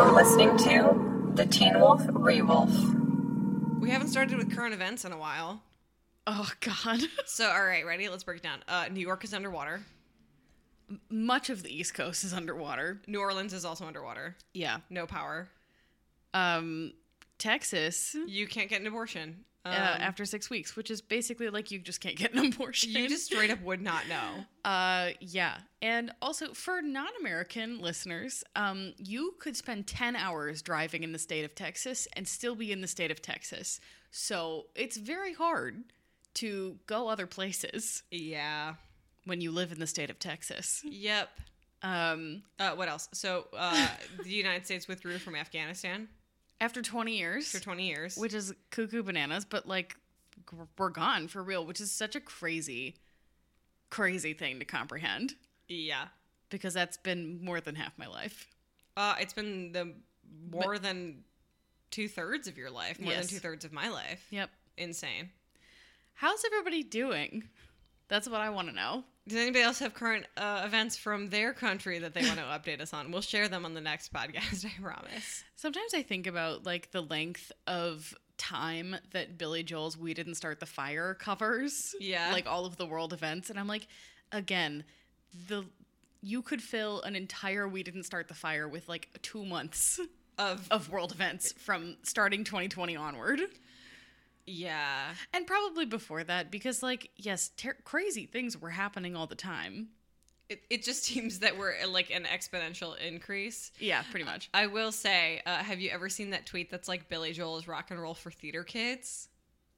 You're listening to The Teen Wolf Rewolf. We haven't started with current events in a while. Oh God. So, all right, ready? Let's break it down. Uh, New York is underwater. Much of the East Coast is underwater. New Orleans is also underwater. Yeah. No power. Um, Texas. You can't get an abortion. Um, uh, after six weeks, which is basically like you just can't get an abortion. you just straight up would not know. Uh, yeah. And also for non-American listeners, um, you could spend 10 hours driving in the state of Texas and still be in the state of Texas. So it's very hard to go other places Yeah. when you live in the state of Texas. Yep. Um, Uh, what else? So, uh, the United States withdrew from Afghanistan after 20 years, After 20 years. which is cuckoo bananas, but like we're gone for real, which is such a crazy, crazy thing to comprehend yeah. because that's been more than half my life. Uh, it's been the more than two thirds of your life, more Yes. than two thirds of my life. Yep. Insane. How's everybody doing? That's what I want to know. Does anybody else have current uh, events from their country that they want to update us on? We'll share them on the next podcast, I promise. Sometimes I think about like the length of time that Billy Joel's We Didn't Start the Fire covers. Yeah. Like all of the world events. And I'm like, again, the you could fill an entire We Didn't Start the Fire with like two months Of of world events from starting 2020 onward. Yeah, And probably before that, because like, yes, ter- crazy things were happening all the time. it, it just seems that we're at, like an exponential increase. Yeah, pretty much. I will say, uh, have you ever seen that tweet that's like Billy Joel is rock and roll for theater kids?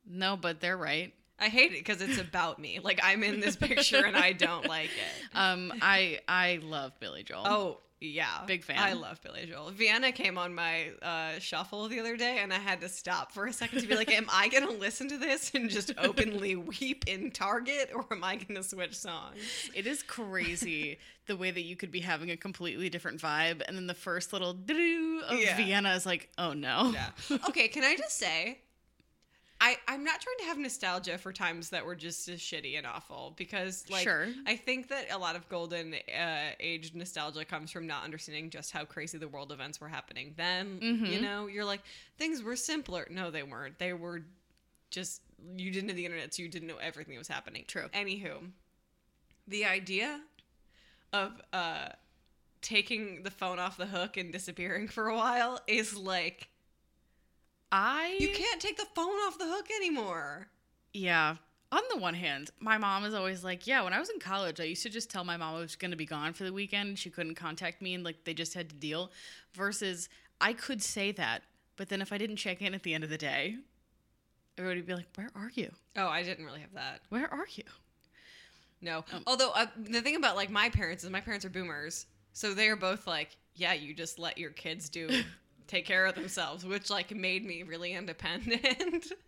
No, but they're right. I hate it because it's about me. Like I'm in this picture and I don't like it. Um, I I love Billy Joel. Oh yeah, Big fan. I love Billy Joel. Vienna came on my uh, shuffle the other day, and I had to stop for a second to be like, "Am I going to listen to this and just openly weep in Target, or am I going to switch songs?" It is crazy the way that you could be having a completely different vibe, and then the first little doo of Yeah. Vienna is like, oh no. Yeah. Okay, can I just say, I I'm not trying to have nostalgia for times that were just as shitty and awful because like Sure. I think that a lot of golden uh, age nostalgia comes from not understanding just how crazy the world events were happening then. You know, you're like things were simpler. No, they weren't. They were just you didn't have the internet, so you didn't know everything that was happening. True. Anywho, the idea of uh taking the phone off the hook and disappearing for a while is like I you can't take the phone off the hook anymore. Yeah. On the one hand, my mom is always like, yeah, when I was in college, I used to just tell my mom I was going to be gone for the weekend and she couldn't contact me and like they just had to deal. Versus I could say that, but then if I didn't check in at the end of the day, everybody would be like, where are you? Oh, I didn't really have that. Where are you? No. Although uh, the thing about like my parents is my parents are boomers, so they are both like, yeah, you just let your kids do take care of themselves, which like made me really independent.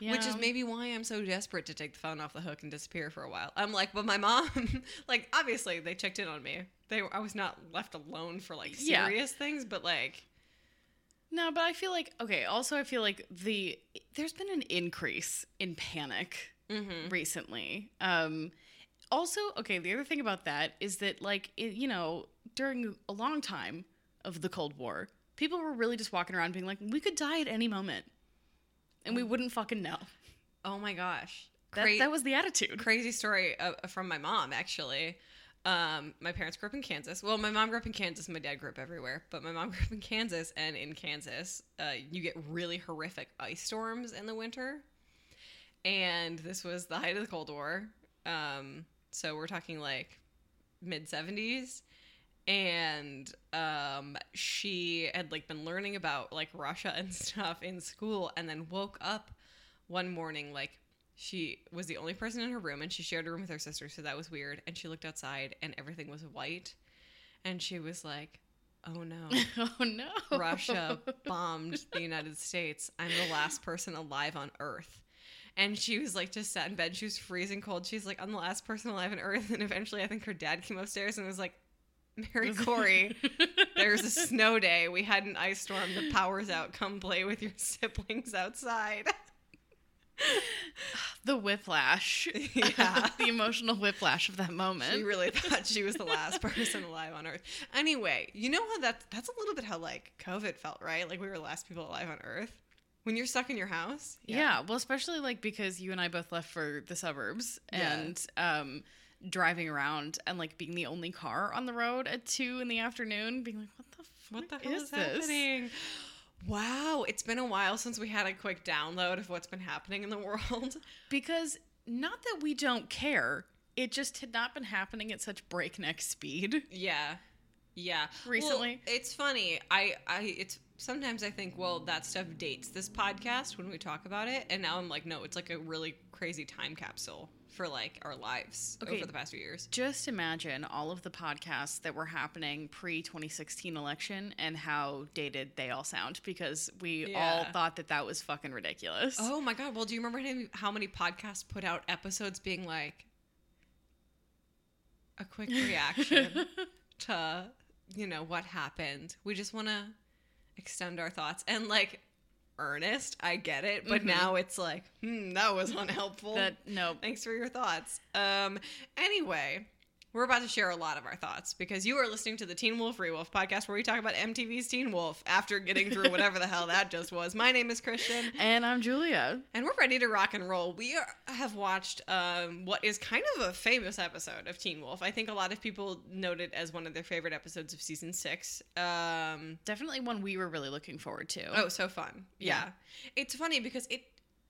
Which is maybe why I'm so desperate to take the phone off the hook and disappear for a while. I'm like, but my mom, like, obviously they checked in on me. They, I was not left alone for like Yeah. serious things, but like, No, but I feel like okay. Also, I feel like the there's been an increase in panic recently. Um, also, okay. The other thing about that is that like it, you know during a long time of the Cold War, people were really just walking around being like, we could die at any moment, and we wouldn't fucking know. oh my gosh, That, Cra- that was the attitude. crazy story uh, from my mom actually. Um, my parents grew up in kansas. Well my mom grew up in kansas my dad grew up everywhere but my mom grew up in kansas and in kansas uh, you get really horrific ice storms in the winter. And this was the height of the cold war. Um, so we're talking like mid 70s and um, she had like been learning about like russia and stuff in school and then woke up one morning like she was the only person in her room and she shared a room with her sister so that was weird and she looked outside and everything was white and she was like oh no. Oh no, russia bombed the united states. I'm the last person alive on earth. And she was like just sat in bed. She was freezing cold. She's like i'm the last person alive on earth. And eventually i think her dad came upstairs and was like mary corey there's a snow day we had an ice storm the power's out come play with your siblings outside the whiplash. Yeah. the emotional whiplash of that moment. She really thought she was the last person alive on Earth. Anyway, you know how that that's a little bit how like COVID felt, right? Like we were the last people alive on Earth. When you're stuck in your house. Yeah. well, especially like because you and I both left for the suburbs Yeah. and um driving around and like being the only car on the road at two in the afternoon, being like, what the fuck What the hell is is, this? happening? Wow, it's been a while since we had a quick download of what's been happening in the world. Because not that we don't care, it just had not been happening at such breakneck speed. Yeah. Yeah. Recently? Well, it's funny. I I it's sometimes I think, well, that stuff dates this podcast when we talk about it, and now I'm like, no, it's like a really crazy time capsule for like our lives Okay. over the past few years. Just imagine all of the podcasts that were happening pre 2016 election and how dated they all sound because we all thought that that was fucking ridiculous. Oh my god! Well, do you remember how many podcasts put out episodes being like a quick reaction to you know what happened? We just want to extend our thoughts and like earnest. I get it, but Mhm. now it's like, hmm, that was unhelpful. that no. Thanks for your thoughts. Um, anyway, we're about to share a lot of our thoughts because you are listening to the Teen Wolf Rewolf podcast where we talk about MTV's Teen Wolf after getting through whatever the hell that just was. My name is Christian. And I'm Julia. And we're ready to rock and roll. We are, have watched um, what is kind of a famous episode of Teen Wolf. I think a lot of people note it as one of their favorite episodes of season six. Um, Definitely one we were really looking forward to. oh, so fun. Yeah. Yeah. It's funny because it,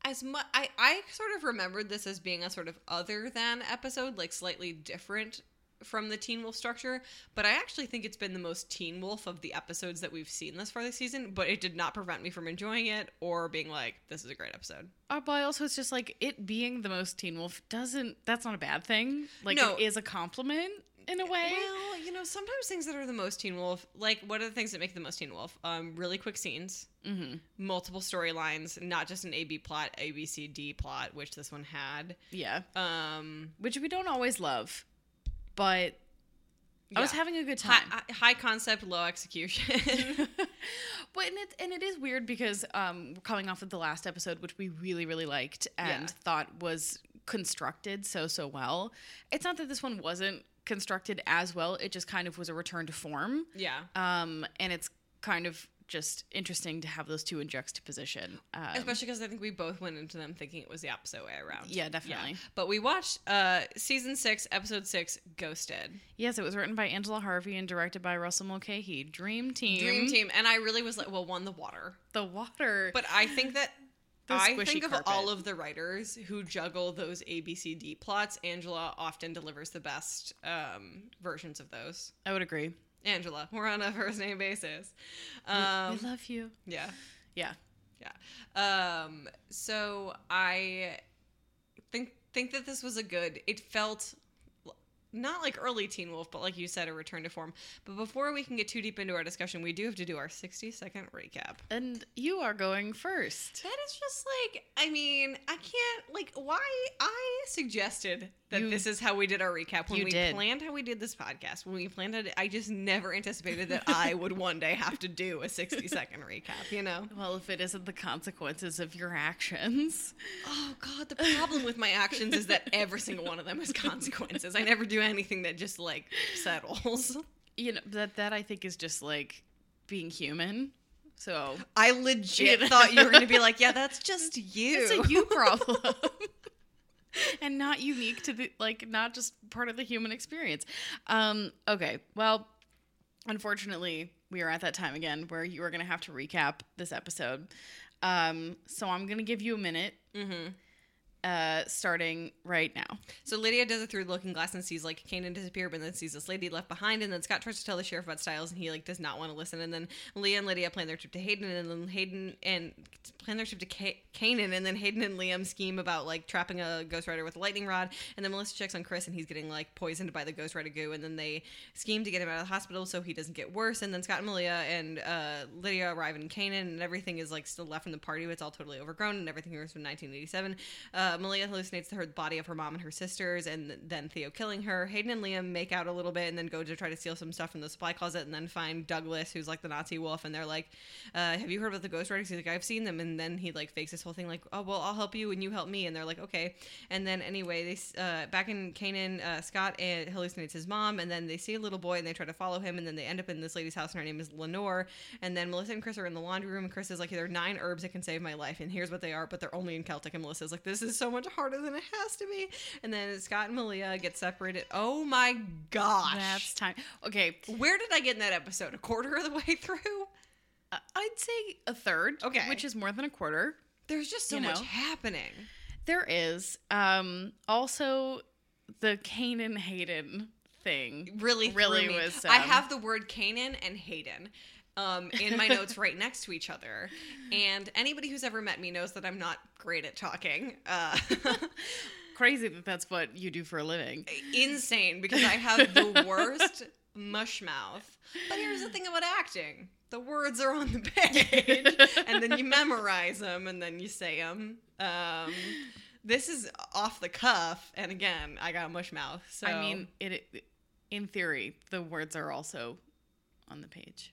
as much, I, I sort of remembered this as being a sort of other than episode, like slightly different from the Teen Wolf structure, but I actually think it's been the most Teen Wolf of the episodes that we've seen this far this season, but it did not prevent me from enjoying it or being like, this is a great episode. Uh, but also, it's just like it being the most Teen Wolf doesn't. That's not a bad thing. Like No. it is a compliment in a way. Well, you know, sometimes things that are the most Teen Wolf, like what are the things that make the most Teen Wolf? Um, really quick scenes, hmm multiple storylines, not just an A B plot, A B C D plot, which this one had. Yeah, Um, which we don't always love, but I was having a good time. uh, high concept, low execution. but and it and it is weird because um, coming off of the last episode, which we really really liked and Yeah. thought was constructed so so well. It's not that this one wasn't constructed as well; it just kind of was a return to form. yeah. Um, and it's kind of just interesting to have those two in juxtaposition. Um, Especially because I think we both went into them thinking it was the opposite way around. Yeah, definitely. But we watched uh, season six, episode six, Ghosted. yes, it was written by Angela Harvey and directed by Russell Mulcahy. Dream team. Dream Team. And I really was like, well, one, the water. The water. But I think that I think of all of the writers who juggle those ABCD plots, Angela often delivers the best um, versions of those. I would agree. Angela, we're on a first name basis. We- Um, we love you. yeah, Yeah. yeah. Um, so I think think that this was a good. It felt not like early Teen Wolf, but like you said, a return to form. But before we can get too deep into our discussion, we do have to do our sixty second recap. And you are going first. That is just like, I mean, I can't, like, why? I suggested that You- this is how we did our recap when we did. planned how we did this podcast. When we planned it, I just never anticipated that I would one day have to do a 60 second recap, you know? Well, if it isn't the consequences of your actions. Oh, God, the problem with my actions is that every single one of them has consequences. I never do anything that just, like, settles. You know, that that I think is just like being human. So I legit thought you were going to be like, yeah, that's just you. it's a you problem. and not unique to the like not just part of the human experience. Um okay. Well, unfortunately, we are at that time again where you are going to have to recap this episode. Um so I'm going to give you a minute mm-hmm. Uh starting right now. So Lydia does it through the looking glass and sees like Canaan disappear, but then sees this lady left behind. And then Scott tries to tell the sheriff about Stiles, and he like does not want to listen. And then Leah and Lydia plan their trip to Hayden, and then Hayden and plan their trip to Ka- Canaan, and then Hayden and Liam scheme about like trapping a Ghost Rider with a lightning rod. And then Melissa checks on Chris, and he's getting like poisoned by the Ghost Rider goo. And then they scheme to get him out of the hospital so he doesn't get worse. And then Scott and Malia and uh, Lydia arrive in Canaan, and everything is like still left from the party. It's all totally overgrown, and everything was from 1987. Uh, uh, Malia hallucinates her body of her mom and her sisters, and then Theo killing her. Hayden and Liam make out a little bit, and then go to try to steal some stuff from the supply closet, and then find Douglas, who's like the Nazi wolf, and they're like, uh, "Have you heard about the Ghost Riders?" He's like, "I've seen them," and then he like fakes this whole thing, like, "Oh well, I'll help you, and you help me," and they're like, "Okay." And then anyway, they uh, back in Canaan, uh, Scott uh, hallucinates his mom, and then they see a little boy, and they try to follow him, and then they end up in this lady's house, and her name is Lenore, and then Melissa and Chris are in the laundry room, and Chris is like, "There are nine herbs that can save my life, and here's what they are, but they're only in Celtic." And Melissa's like, "This is so much harder than it has to be." And then Scott and Malia get separated. Oh my gosh, That's time. Okay, where did I get in that episode? A quarter of the way through? uh, I'd say a third. Okay. which is more than a quarter. There's just so You much know? happening. There is. Um, also, the Canaan Hayden thing really really was. I um, have the word Canaan and Hayden um, in my notes right next to each other, and anybody who's ever met me knows that I'm not great at talking. Uh, crazy that that's what you do for a living. insane because I have the worst mush mouth. But here's the thing about acting: the words are on the page, and then you memorize them, and then you say them. Um, this is off the cuff, and again, I got a mush mouth. So I mean, it, it. In theory, the words are also on the page.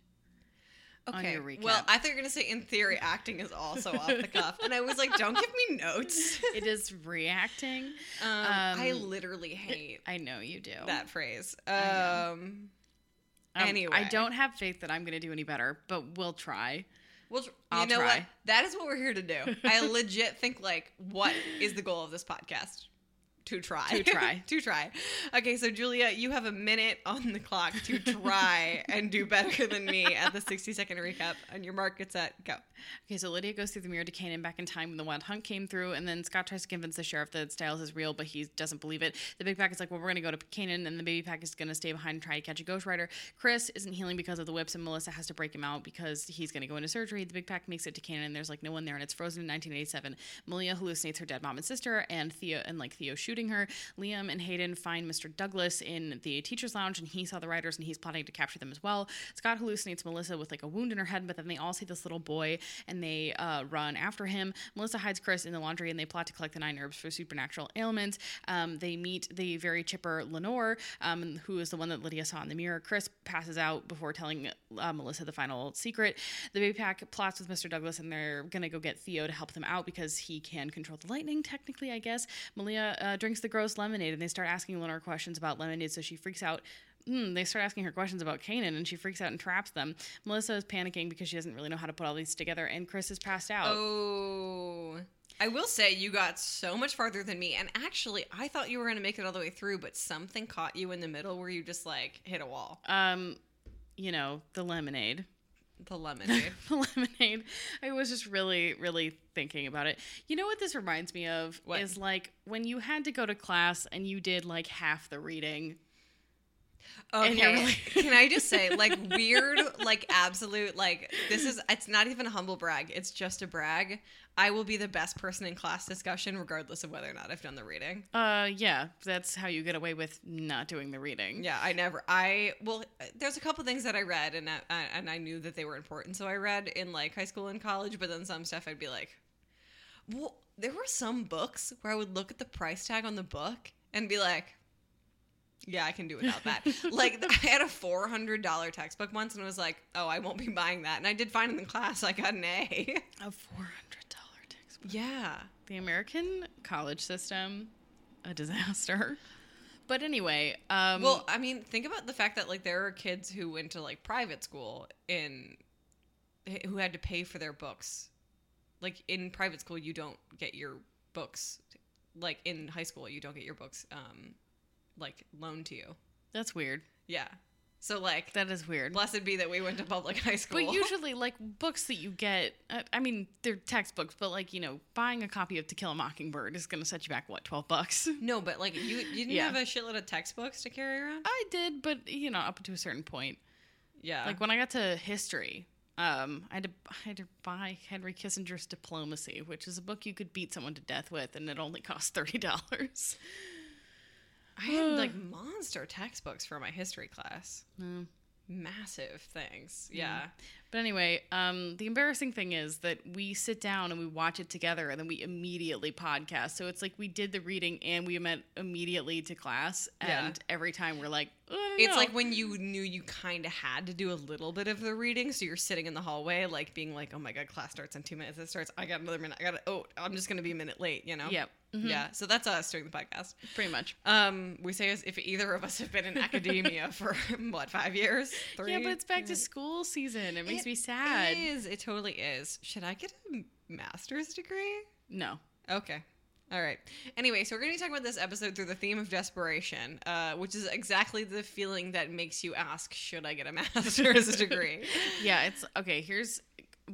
Okay. Well, I thought you were gonna say in theory acting is also off the cuff, and I was like, don't give me notes. it is reacting. Um, I Um, literally hate I know you do. that phrase. I. Um, Um, anyway. I don't have faith that I'm going to do any better, but we'll try. well, you I'll know what? try. That is what we're here to do. I legit think like, what is the goal of this podcast? To try. To try. to try. Okay, so Julia, you have a minute on the clock to try and do better than me at the 60 second recap. On your mark, get set, go. Okay, so Lydia goes through the mirror to Canaan back in time when the wild hunt came through, and then Scott tries to convince the sheriff that Stiles is real, but he doesn't believe it. The big pack is like, well, we're going to go to Canaan, and the baby pack is going to stay behind and try to catch a ghost rider. Chris isn't healing because of the whips, and Melissa has to break him out because he's going to go into surgery. The big pack makes it to Canaan, and there's like no one there, and it's frozen in 1987. Malia hallucinates her dead mom and sister, and Theo and like Theo shooting her. Liam and Hayden find Mr. Douglas in the teacher's lounge, and he saw the riders, and he's plotting to capture them as well. Scott hallucinates Melissa with like a wound in her head, but then they all see this little boy, and they uh, run after him. Melissa hides Chris in the laundry, and they plot to collect the nine herbs for supernatural ailments. Um, they meet the very chipper Lenore, um, who is the one that Lydia saw in the mirror. Chris passes out before telling uh, Melissa the final secret. The baby pack plots with Mr. Douglas, and they're gonna go get Theo to help them out because he can control the lightning, technically, I guess. Malia uh, drinks the gross lemonade, and they start asking Lenore questions about lemonade, so she freaks out. Hmm, they start asking her questions about Canaan, and she freaks out and traps them. Melissa is panicking because she doesn't really know how to put all these together, and Chris is passed out. Oh. I will say you got so much farther than me. And actually, I thought you were going to make it all the way through, but something caught you in the middle where you just like hit a wall. Um, you know, the lemonade. The lemonade. the lemonade. I was just really, really thinking about it. You know what this reminds me of What? is like when you had to go to class and you did like half the reading. Okay. like- Can I just say, like, weird, like, absolute, like, this is, it's not even a humble brag. It's just a brag. I will be the best person in class discussion, regardless of whether or not I've done the reading. Uh, yeah, that's how you get away with not doing the reading. Yeah, I never. I well, there's a couple things that I read, and I, and I knew that they were important, so I read in like high school and college. But then some stuff, I'd be like, well, there were some books where I would look at the price tag on the book and be like, yeah, I can do without that. like I had a four hundred dollar textbook once, and I was like, oh, I won't be buying that. And I did fine in the class. I got an A. A four hundred dollar textbook. yeah. The American college system, a disaster. But anyway, um, Well, I mean, think about the fact that like there are kids who went to like private school in who had to pay for their books. Like in private school, you don't get your books. Like in high school, you don't get your books um like loaned to you. that's weird. Yeah. So like, That is weird. blessed be that we went to public high school. But usually, like books that you get, uh, I mean, they're textbooks, but like you know, buying a copy of To Kill a Mockingbird is going to set you back what twelve bucks. no, but like you you didn't Yeah. have a shitload of textbooks to carry around. I did, but you know, up to a certain point. Yeah. Like when I got to history, um, I had to I had to buy Henry Kissinger's Diplomacy, which is a book you could beat someone to death with, and it only cost thirty dollars. I had like monster textbooks for my history class. Mm, massive things. Yeah. But anyway, um, the embarrassing thing is that we sit down and we watch it together, and then we immediately podcast. So it's like we did the reading and we went immediately to class, Yeah. and every time we're like, "I don't It's know." like when you knew you kind of had to do a little bit of the reading, so you're sitting in the hallway, like being like, "Oh my god, class starts in two minutes. It starts. I got another minute. I got. to Oh, I'm just gonna be a minute late." You know? yeah, mhm, Yeah. So that's us doing the podcast. pretty much. Um, we say as if either of us have been in academia for what five years? Three? Yeah, but it's back to school season. It makes It me sad. It is. It totally is. Should I get a master's degree? No. Okay. All right. Anyway, so we're going to be talking about this episode through the theme of desperation, uh, which is exactly the feeling that makes you ask, should I get a master's degree? Yeah, it's okay. Here's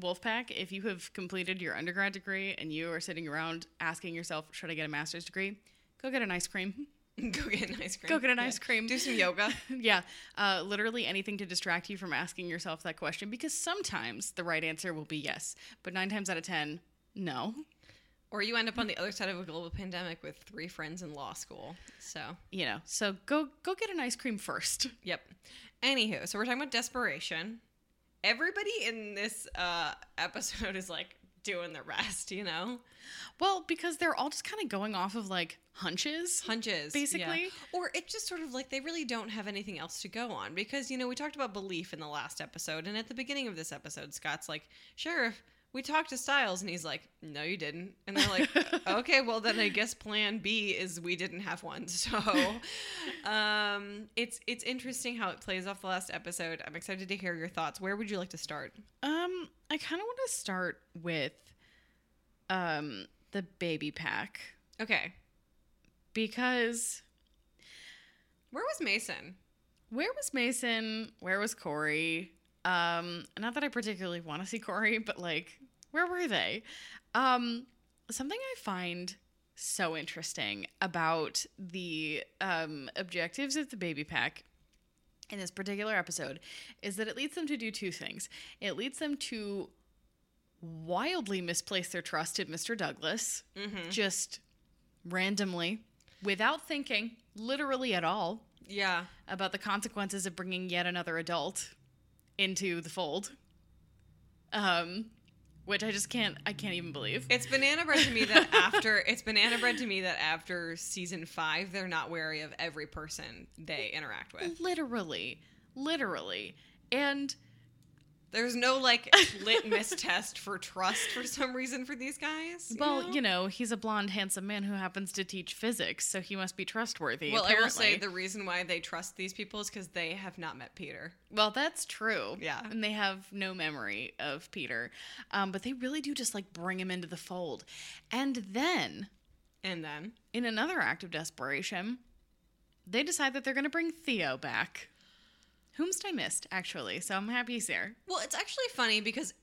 Wolfpack. If you have completed your undergrad degree and you are sitting around asking yourself, should I get a master's degree? Go get an ice cream. Go get an ice cream. Go get an ice cream. Do some yoga. yeah, uh, literally anything to distract you from asking yourself that question because sometimes the right answer will be yes, but nine times out of ten, no. Or you end up on the other side of a global pandemic with three friends in law school. So, You know, so go go get an ice cream first. yep. Anywho, so we're talking about desperation. Everybody in this uh, episode is like doing the rest, you know? Well, because they're all just kind of going off of like hunches. hunches Basically. yeah. or it's just sort of like they really don't have anything else to go on because you know we talked about belief in the last episode and at the beginning of this episode scott's like sheriff we talked to stiles and he's like no you didn't. And they're like okay well then i guess plan b is we didn't have one. So um it's it's interesting how it plays off the last episode. I'm excited to hear your thoughts. Where would you like to start? Um, I kind of want to start with um the baby pack. Okay. Because where was mason? Where was Mason? Where was Corey? Um, not that I particularly want to see Corey, but like, where were they? Um, something I find so interesting about the um, objectives of the baby pack in this particular episode is that it leads them to do two things. It leads them to wildly misplace their trust in Mr. Douglas, mm-hmm. just randomly, without thinking, literally at all yeah about the consequences of bringing yet another adult into the fold. Um, which I just can't, I can't even believe. It's banana bread to me that after it's banana bread to me that after season five, they're not wary of every person they interact with. Literally, literally, and There's no like litmus test for trust for some reason for these guys. you well, know? you know, he's a blonde, handsome man who happens to teach physics, so he must be trustworthy. Well, I will say the reason why they trust these people is because they have not met Peter. Well, that's true. Yeah. And they have no memory of Peter. Um, but they really do just like bring him into the fold. And then, And then in another act of desperation, they decide that they're going to bring Theo back. Whomst I missed, actually. So I'm happy he's there. Well, it's actually funny because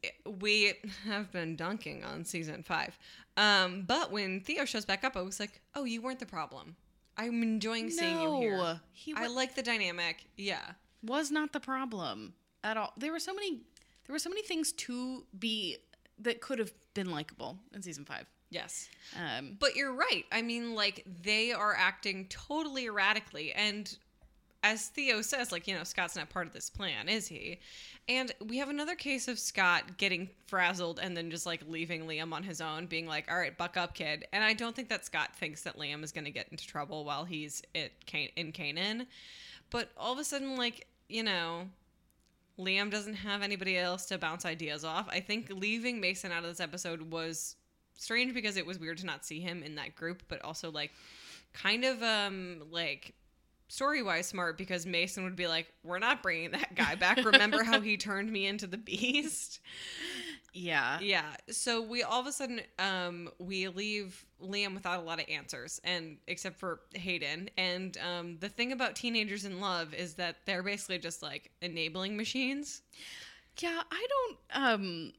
we have been dunking on season five. Um, but when Theo shows back up, I was like, oh, you weren't the problem. I'm enjoying seeing you here. he I like the dynamic. Yeah. was not the problem at all. There were so many, there were so many things to be that could have been likable in season five. Yes. Um, But you're right. I mean, like, they are acting totally erratically. And as Theo says, like, you know, Scott's not part of this plan, is he? And we have another case of Scott getting frazzled and then just like leaving Liam on his own, being like, all right, buck up, kid. And I don't think that Scott thinks that Liam is going to get into trouble while he's at Can- in Canaan. But all of a sudden, like, you know, Liam doesn't have anybody else to bounce ideas off. I think leaving Mason out of this episode was strange because it was weird to not see him in that group, but also like kind of um like story wise smart because Mason would be like, "We're not bringing that guy back. Remember how he turned me into the beast?" yeah. Yeah. So we all of a sudden um we leave Liam without a lot of answers and except for Hayden. And um the thing about teenagers in love is that they're basically just like enabling machines. Yeah, I don't um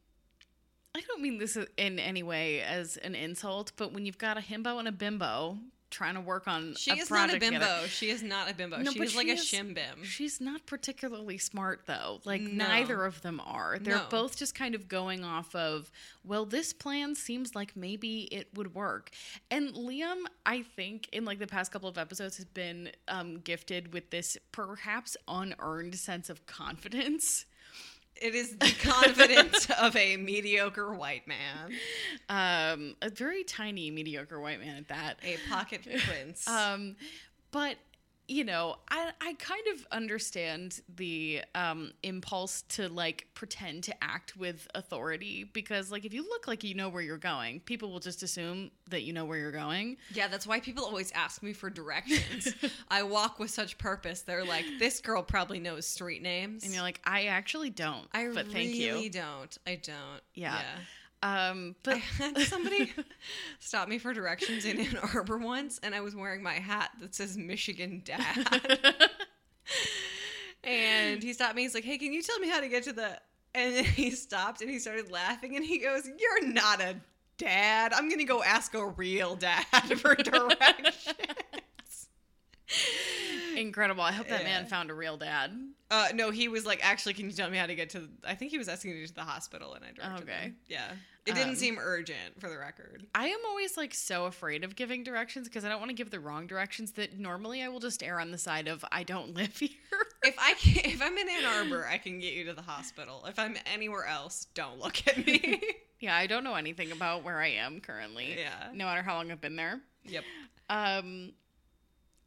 I don't mean this in any way as an insult, but when you've got a himbo and a bimbo trying to work on. She is not a bimbo. together. She is not a bimbo. No, she is like she a shim bim. She's not particularly smart though. Like No. neither of them are. They're No. both just kind of going off of, well, this plan seems like maybe it would work. And Liam, I think in like the past couple of episodes has been um gifted with this perhaps unearned sense of confidence. It is the confidence of a mediocre white man, Um a very tiny mediocre white man at that. a pocket prince. Um, but you know, I I kind of understand the um impulse to like pretend to act with authority because like if you look like you know where you're going, people will just assume that you know where you're going. yeah, that's why people always ask me for directions. I walk with such purpose. They're like, this girl probably knows street names. And you're like, I actually don't. I but thank really you. don't. I don't. Yeah. Um, but I had somebody stop me for directions in Ann Arbor once, and I was wearing my hat that says Michigan Dad. and he stopped me. He's like, "Hey, can you tell me how to get to the?" And then he stopped and he started laughing, and he goes, "You're not a dad. I'm gonna go ask a real dad for directions." incredible. I hope that man found a real dad. Uh, no, he was like, "Actually, can you tell me how to get to?" I think he was asking me to the hospital, and I directed Okay. him. Yeah, it didn't Um, seem urgent for the record. I am always like so afraid of giving directions because I don't want to give the wrong directions that normally I will just err on the side of I don't live here. If I can, if I'm in Ann Arbor, I can get you to the hospital. If I'm anywhere else, don't look at me. yeah, I don't know anything about where I am currently. Yeah. No matter how long I've been there. yep. Um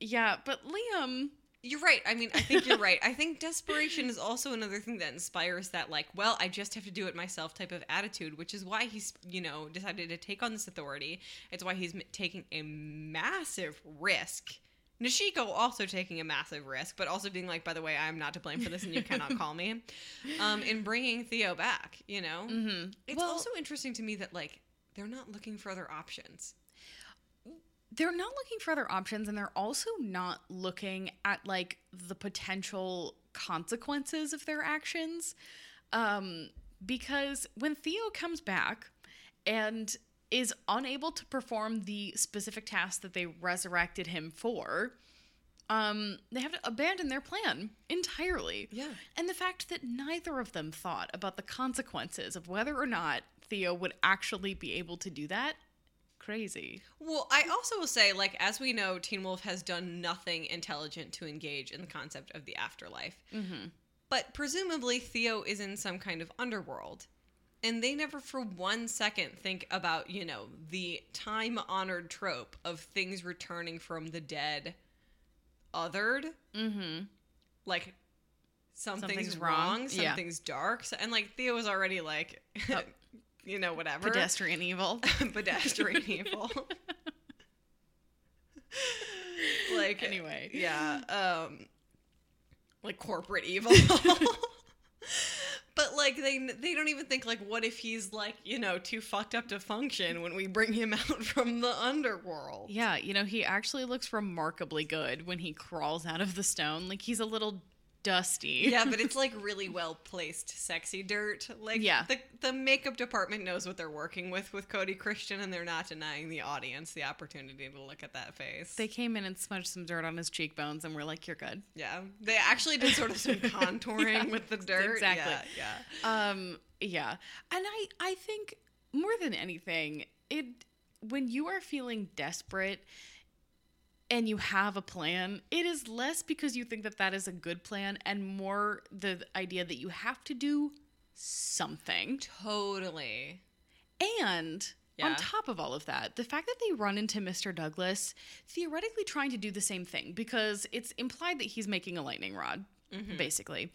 yeah, but Liam You're right. I mean, I think you're right. I think desperation is also another thing that inspires that, like, well, I just have to do it myself type of attitude, which is why he's, you know, decided to take on this authority. It's why he's taking a massive risk. Nishiko also taking a massive risk, but also being like, by the way, I'm not to blame for this and you cannot call me, um, in bringing Theo back, you know? mhm. It's Well- also interesting to me that, like, they're not looking for other options. They're not looking for other options and they're also not looking at like the potential consequences of their actions um because when theo comes back and is unable to perform the specific task that they resurrected him for um they have to abandon their plan entirely Yeah. and the fact that neither of them thought about the consequences of whether or not theo would actually be able to do that crazy Well, I also will say, like, as we know, Teen Wolf has done nothing intelligent to engage in the concept of the afterlife. mm-hmm But presumably, Theo is in some kind of underworld. And they never for one second think about, you know, the time honored trope of things returning from the dead othered. mm-hmm Like, something's, Something's wrong, wrong. Yeah. something's dark. So, and, like, Theo was already, like, Oh. you know, whatever. pedestrian evil. pedestrian evil. like Anyway. yeah, um like corporate evil. but like they they don't even think like what if he's like, you know, too fucked up to function when we bring him out from the underworld. Yeah, you know, he actually looks remarkably good when he crawls out of the stone. Like he's a little dusty. Yeah, but it's like really well placed sexy dirt. Like Yeah. the the makeup department knows what they're working with with Cody Christian and they're not denying the audience the opportunity to look at that face. They came in and smudged some dirt on his cheekbones and we're like, You're good. Yeah, they actually did sort of some contouring Yeah, with the dirt. exactly. Yeah, yeah. Um, yeah. And I I think more than anything, it when you are feeling desperate and you have a plan, it is less because you think that that is a good plan and more the idea that you have to do something. Totally. And Yeah. on top of all of that, the fact that they run into Mr. Douglas theoretically trying to do the same thing because it's implied that he's making a lightning rod, Mhm. basically.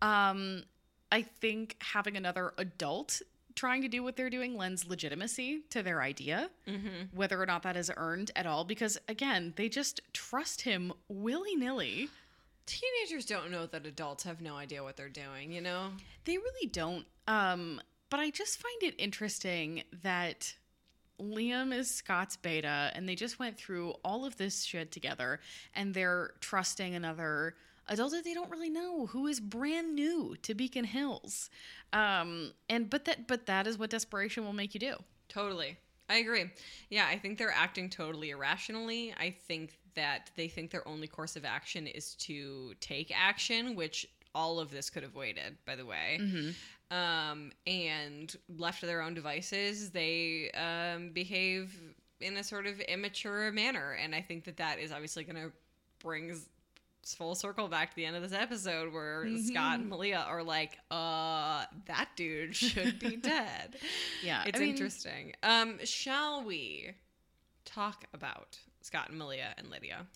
Um, I think having another adult trying to do what they're doing lends legitimacy to their idea, Mm-hmm. whether or not that is earned at all, because again, they just trust him willy nilly. Teenagers don't know that adults have no idea what they're doing. You know. They really don't. Um, but I just find it interesting that Liam is Scott's beta, and they just went through all of this shit together, and they're trusting another adult that they don't really know who is brand new to Beacon Hills. Um, and but that but that is what desperation will make you do. Totally. I agree. Yeah, I think they're acting totally irrationally. I think that they think their only course of action is to take action, which all of this could have waited, by the way. Mm-hmm. Um, and left to their own devices, they um, behave in a sort of immature manner. And I think that that is obviously going to bring full circle back to the end of this episode where Mm-hmm. Scott and Malia are like, uh, that dude should be dead. Yeah, It's I mean, interesting. Um, shall we talk about Scott and Malia and Lydia?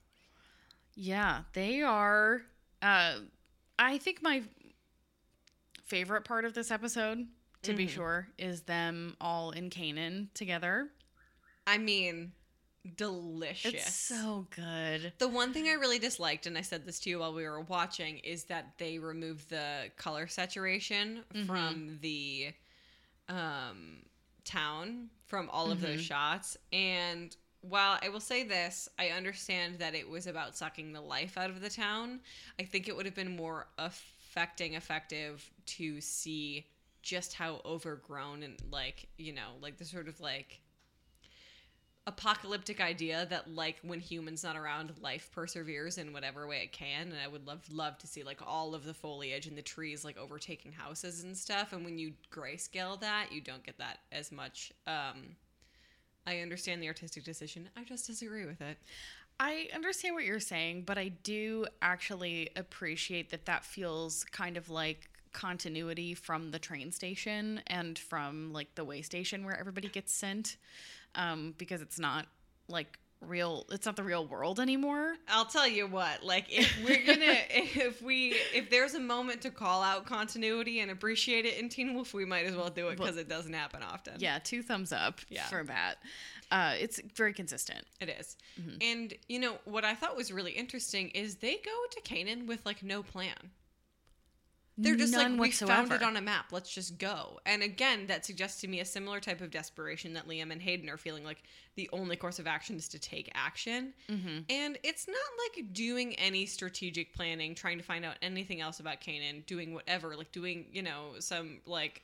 Yeah, they are. Uh, I think my favorite part of this episode, to be Mhm. sure, is them all in Canaan together. I mean, delicious. It's so good. The one thing I really disliked, and I said this to you while we were watching, is that they removed the color saturation Mhm. from the um, town from all of those Mhm. shots. And while I will say this, I understand that it was about sucking the life out of the town. I think it would have been more affecting, effective to see just how overgrown and like you know, like the sort of like apocalyptic idea that like when humans not around life perseveres in whatever way it can and i would love love to see like all of the foliage and the trees like overtaking houses and stuff and when you grayscale that you don't get that as much um i understand the artistic decision. I just disagree with it. I understand what you're saying, but I do actually appreciate that that feels kind of like continuity from the train station and from like the way station where everybody gets sent um, because it's not like real it's not the real world anymore i'll tell you what like if we're gonna if we if there's a moment to call out continuity and appreciate it in teen wolf we might as well do it because it doesn't happen often yeah two thumbs up Yeah. for that uh, it's very consistent It is. Mhm. And you know what I thought was really interesting is they go to Canaan with like no plan. They're just None like we found it on a map. Let's just go. And again, that suggests to me a similar type of desperation that Liam and Hayden are feeling like the only course of action is to take action. Mhm. And it's not like doing any strategic planning, trying to find out anything else about Canaan, doing whatever, like doing, you know, some like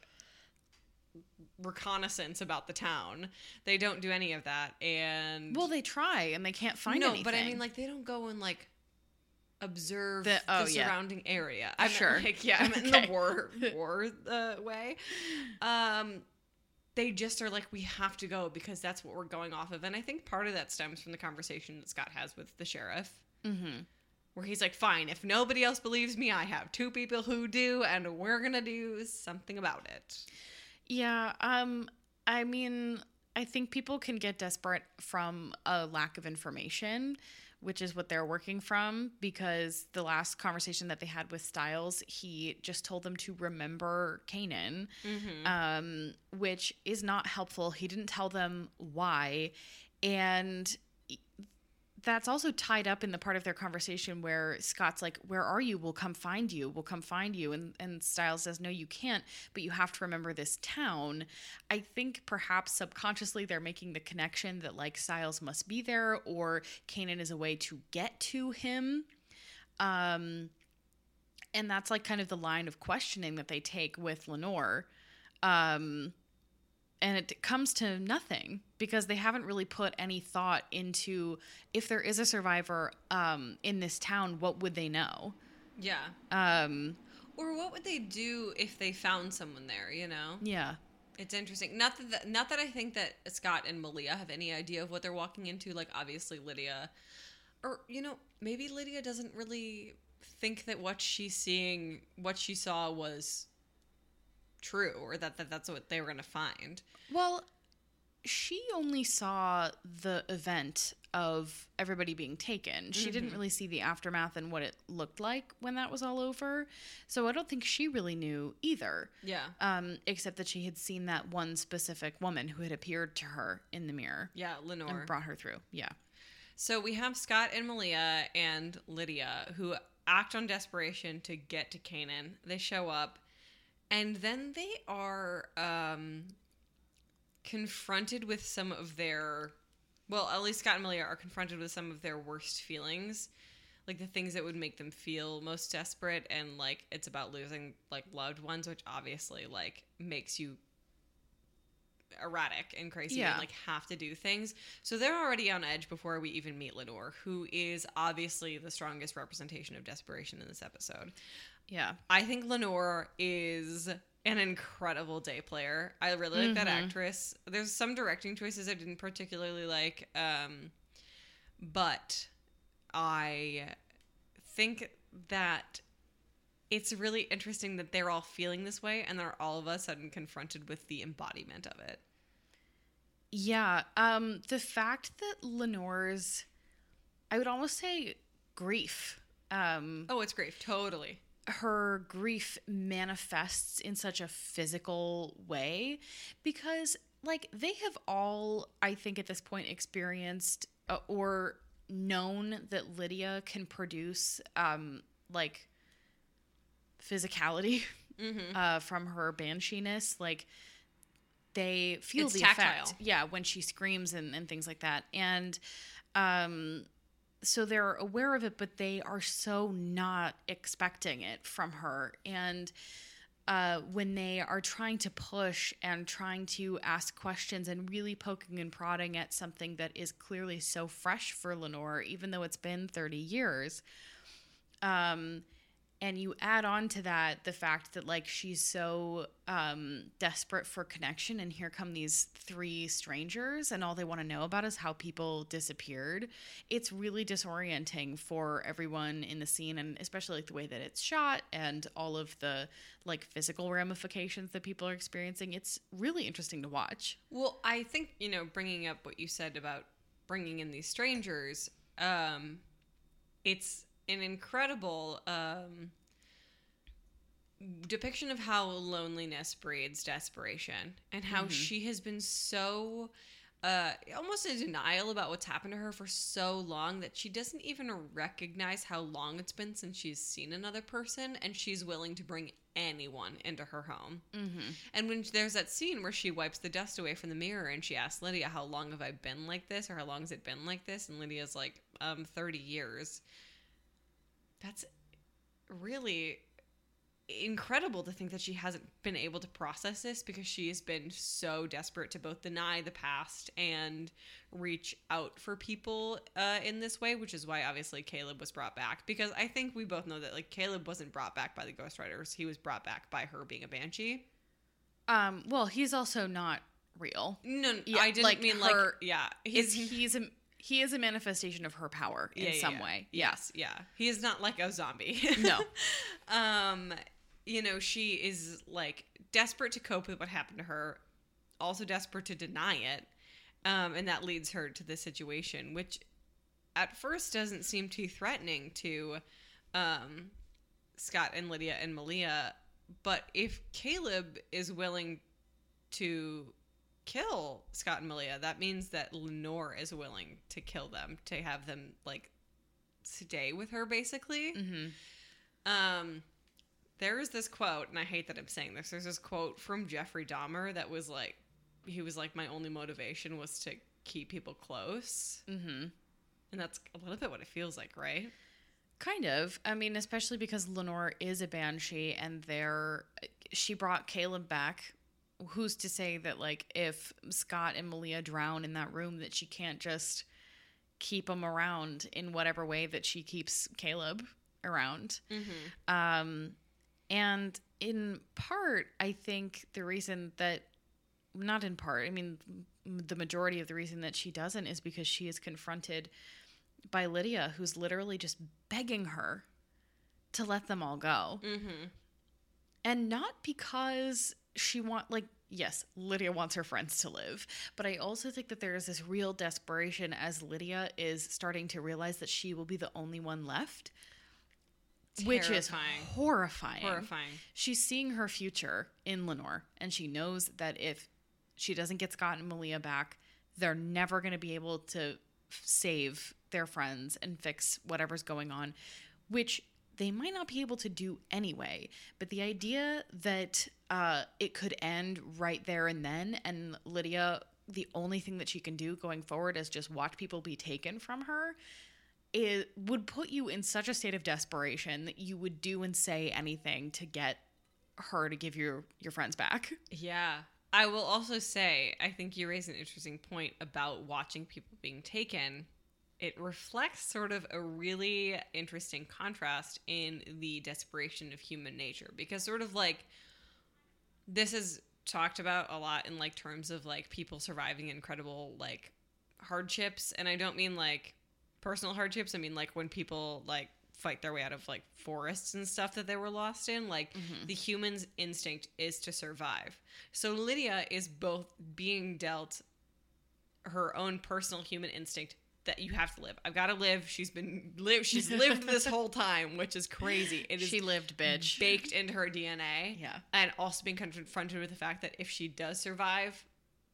reconnaissance about the town. They don't do any of that. And well they try and they can't find no, anything but I mean, like they don't go and like observe The- the, oh, yeah. surrounding area. I Sure. like, yeah, I meant in the war war uh, way. Um, they just are like, we have to go because that's what we're going off of, and I think part of that stems from the conversation that Scott has with the sheriff. Mhm. Where he's like, fine, if nobody else believes me, I have two people who do, and we're gonna do something about it. Yeah, um I mean, I think people can get desperate from a lack of information, which is what they're working from because the last conversation that they had with Stiles, he just told them to remember Canaan, Mm-hmm. um which is not helpful. He didn't tell them why and that's also tied up in the part of their conversation where Scott's like, "Where are you? We'll come find you. We'll come find you." And and Stiles says, "No, you can't. But you have to remember this town." I think perhaps subconsciously they're making the connection that like Stiles must be there, or Canaan is a way to get to him. Um, and that's like kind of the line of questioning that they take with Lenore. Um, and it comes to nothing because they haven't really put any thought into if there is a survivor um, in this town, what would they know? Yeah. Um, Or what would they do if they found someone there? You know. yeah. It's interesting. Not that, not that I think that Scott and Malia have any idea of what they're walking into. Like obviously Lydia, or you know maybe Lydia doesn't really think that what she's seeing, what she saw was true, or that, that that's what they were gonna find. Well, she only saw the event of everybody being taken. She didn't Mhm. really see the aftermath and what it looked like when that was all over. So I don't think she really knew either. Yeah, Um, except that she had seen that one specific woman who had appeared to her in the mirror yeah, Lenore. and brought her through. Yeah. So we have Scott and Malia and Lydia who act on desperation to get to Canaan. They show up and then they are um, confronted with some of their well, at least Scott and Malia are confronted with some of their worst feelings. Like the things that would make them feel most desperate and like it's about losing like loved ones, which obviously like makes you erratic and crazy Yeah. and like have to do things. So they're already on edge before we even meet Lenore, who is obviously the strongest representation of desperation in this episode. Yeah. I think Lenore is an incredible day player. I really like that Mhm. actress. There's some directing choices I didn't particularly like, um, but I think that it's really interesting that they're all feeling this way and they're all of a sudden confronted with the embodiment of it. Yeah. Um, the fact that Lenore's, I would almost say grief, um, Oh, it's grief. Totally. Her grief manifests in such a physical way because, like, they have all, I think, at this point experienced uh, or known that Lydia can produce, um, like, physicality Mm-hmm. uh, from her banshiness. Like they feel It's the tactile. effect, yeah, when she screams and, and things like that. And um, so they're aware of it, but they are so not expecting it from her. And uh, when they are trying to push and trying to ask questions and really poking and prodding at something that is clearly so fresh for Lenore, even though it's been 30 years. Um, and you add on to that the fact that like she's so um, desperate for connection and here come these three strangers and all they want to know about is how people disappeared. It's really disorienting for everyone in the scene and especially like the way that it's shot and all of the like physical ramifications that people are experiencing. It's really interesting to watch. Well, I think you know, bringing up what you said about bringing in these strangers, um, it's an incredible um, depiction of how loneliness breeds desperation, and how she has been so. Uh, almost in denial about what's happened to her for so long that she doesn't even recognize how long it's been since she's seen another person, and she's willing to bring anyone into her home. mm-hmm. And when there's that scene where she wipes the dust away from the mirror and she asks Lydia, How long have I been like this? Or how long has it been like this? And Lydia's like, Um, 30 years. That's really incredible to think that she hasn't been able to process this because she has been so desperate to both deny the past and reach out for people uh, in this way, which is why obviously Caleb was brought back. Because I think we both know that like Caleb wasn't brought back by the Ghostwriters; he was brought back by her being a banshee. um, well he's also not real No, no, Yeah, I didn't like mean her- like yeah. is He's he's a he is a manifestation of her power in yeah, some yeah. way Yes, yeah. He is not like a zombie. No. um, you know, she is like desperate to cope with what happened to her, also desperate to deny it. Um, and that leads her to this situation, which at first doesn't seem too threatening to um, Scott and Lydia and Malia. But if Caleb is willing to kill Scott and Malia, that means that Lenore is willing to kill them, to have them like stay with her basically. mm-hmm. Um, there is this quote, and I hate that I'm saying this. There's this quote from Jeffrey Dahmer that was like, he was like, my only motivation was to keep people close, Mm-hmm. and that's a little bit what it feels like, right? Kind of. I mean, especially because Lenore is a banshee and they're she brought Caleb back. Who's to say that like if Scott and Malia drown in that room that she can't just keep them around in whatever way that she keeps Caleb around? Mm-hmm. Um and in part, I think the reason that not in part, I mean the majority of the reason that she doesn't is because she is confronted by Lydia, who's literally just begging her to let them all go. Mm-hmm. And not because she want like yes, Lydia wants her friends to live, but I also think that there is this real desperation as Lydia is starting to realize that she will be the only one left, which is horrifying. Horrifying. She's seeing her future in Lenore, and she knows that if she doesn't get Scott and Malia back, they're never going to be able to save their friends and fix whatever's going on, which they might not be able to do anyway. But the idea that uh, it could end right there and then, and Lydia, the only thing that she can do going forward is just watch people be taken from her it would put you in such a state of desperation that you would do and say anything to get her to give your your friends back. Yeah. I will also say, I think you raise an interesting point about watching people being taken. It reflects sort of a really interesting contrast in the desperation of human nature because, sort of like, this is talked about a lot in like terms of like people surviving incredible like hardships. And I don't mean like personal hardships, I mean like when people like fight their way out of like forests and stuff that they were lost in. Like mm-hmm. the human's instinct is to survive. So Lydia is both being dealt her own personal human instinct that you have to live. I've got to live. She's been live. She's lived this whole time, which is crazy. It is she lived, bitch. baked into her DNA. Yeah. and also being confronted with the fact that if she does survive,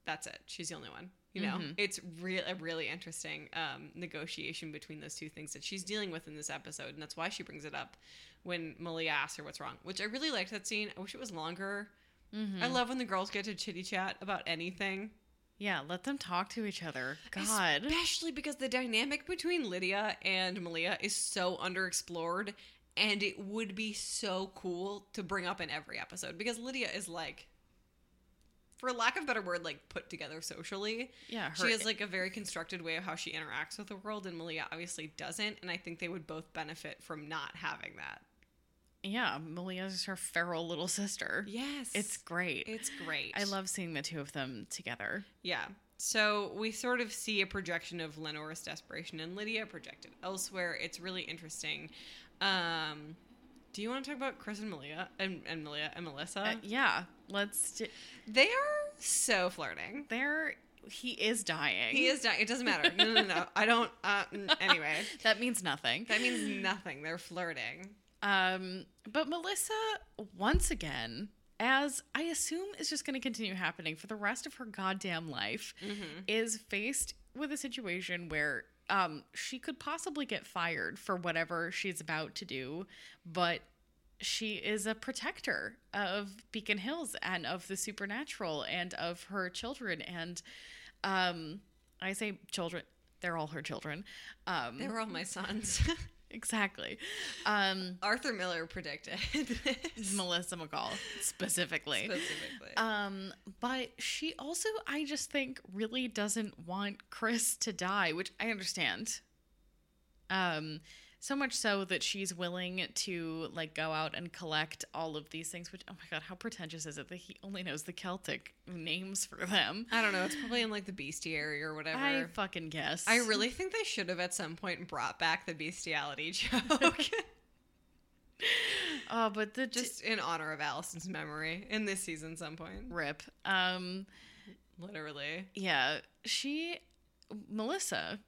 that's it. She's the only one. You know, Mhm. it's real a really interesting um, negotiation between those two things that she's dealing with in this episode, and that's why she brings it up when Malia asks her what's wrong. Which I really liked that scene. I wish it was longer. Mhm. I love when the girls get to chitty chat about anything. Yeah, let them talk to each other. God. Especially because the dynamic between Lydia and Malia is so underexplored and it would be so cool to bring up in every episode because Lydia is like for lack of a better word like put together socially. Yeah, she has like a very constructed way of how she interacts with the world and Malia obviously doesn't and I think they would both benefit from not having that. Yeah, Malia's her feral little sister. Yes. It's great. it's great. I love seeing the two of them together. Yeah. So we sort of see a projection of Lenore's desperation and Lydia projected elsewhere. It's really interesting. Um, do you want to talk about Chris and Malia and, and Malia and Melissa? Uh, yeah, let's. Do, they are so flirting. They're he is dying. He is dying. It doesn't matter. No, no, no. I don't. Uh, anyway, that means nothing. that means nothing. They're flirting. Um, but Melissa, once again, as I assume is just going to continue happening for the rest of her goddamn life, is faced with a situation where um, she could possibly get fired for whatever she's about to do, but she is a protector of Beacon Hills and of the supernatural and of her children. And um, I say children, they're all her children. Um, They were all my sons. exactly. Um, Arthur Miller predicted this Melissa McCall specifically. specifically. Um, but she also, I just think, really doesn't want Chris to die, which I understand. Um, so much so that she's willing to like go out and collect all of these things. Which, oh my god, how pretentious is it that he only knows the Celtic names for them? I don't know. It's probably in like the bestiary or whatever. I fucking guess. I really think they should have at some point brought back the bestiality joke. Oh, but the just Just in honor of Allison's memory in this season, some point. rip. Um, Literally. yeah, she, Melissa.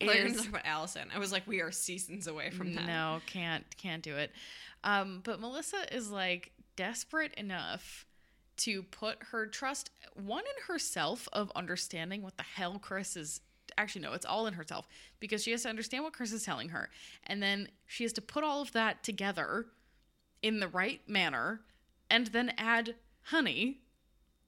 I thought you gonna talk about Allison. I was like, we are seasons away from that. No, can't can't do it. Um, but Melissa is like desperate enough to put her trust one in herself of understanding what the hell Chris is actually no, it's all in herself because she has to understand what Chris is telling her. And then she has to put all of that together in the right manner and then add honey,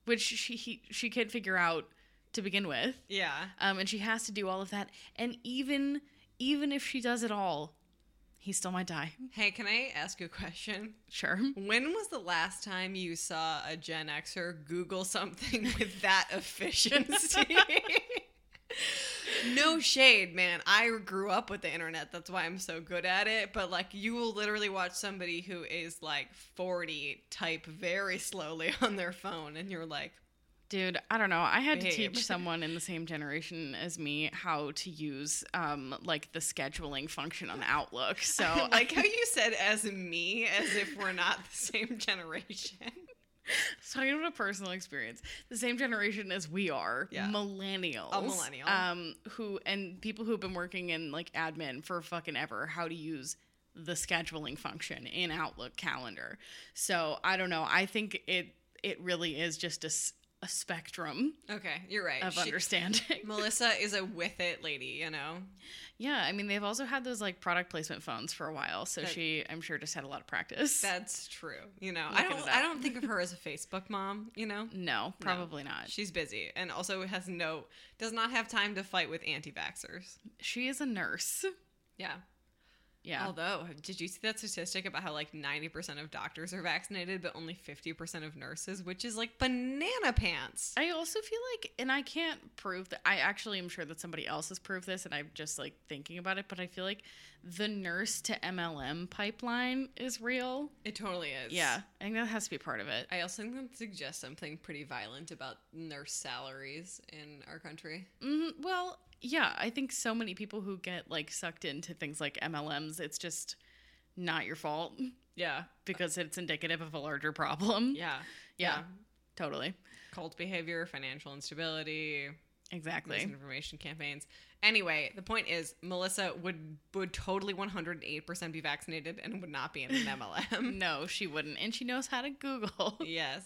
which she he, she can't figure out to begin with Yeah. um, and she has to do all of that. And even even if she does it all, he still might die. Hey, can I ask you a question? Sure. When was the last time you saw a Gen Xer Google something with that efficiency? no shade, man. I grew up with the internet. That's why I'm so good at it. But like, you will literally watch somebody who is like 40 type very slowly on their phone, and you're like, Dude, I don't know. I had to teach someone in the same generation as me how to use um like the scheduling function on Outlook. So I like how you said as me, as if we're not the same generation. So talking about a personal experience, the same generation as we are, Yeah. millennials, A millennial. um, who and people who've been working in like admin for fucking ever, how to use the scheduling function in Outlook calendar. So I don't know. I think it it really is just a, a spectrum Okay, you're right. of She- understanding. Melissa is a with it lady, you know? yeah, I mean they've also had those like product placement phones for a while, so That- she I'm sure just had a lot of practice. That's true. You know, Look I don't. I don't think of her as a Facebook mom, you know? no, probably not. She's busy and also has no does not have time to fight with anti-vaxxers. She is a nurse. Yeah. Yeah. Although, did you see that statistic about how like 90% of doctors are vaccinated, but only 50% of nurses, which is like banana pants? I also feel like, and I can't prove that. I actually am sure that somebody else has proved this, and I'm just like thinking about it. But I feel like the nurse to MLM pipeline is real. It totally is. Yeah, I think that has to be part of it. I also think that suggests something pretty violent about nurse salaries in our country. hmm Well, yeah, I think so many people who get like sucked into things like MLMs, it's just not your fault Yeah. because it's indicative of a larger problem. Yeah. Yeah. Totally. Cult behavior, financial instability, Exactly. misinformation campaigns. Anyway, the point is Melissa would would totally 108% be vaccinated and would not be in an MLM. No, she wouldn't. And she knows how to Google. yes.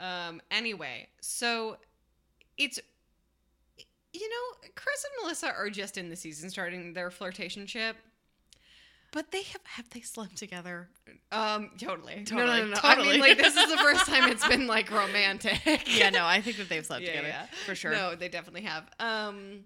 Um anyway, so it's you know, Chris and Melissa are just in the season starting their flirtationship. But they have have they slept together? Um, totally. Totally, No, no, no, no. I mean, like, this is the first time it's been, like, romantic. Yeah, no, I think that they've slept Yeah, together yeah. for sure. No, they definitely have. Um,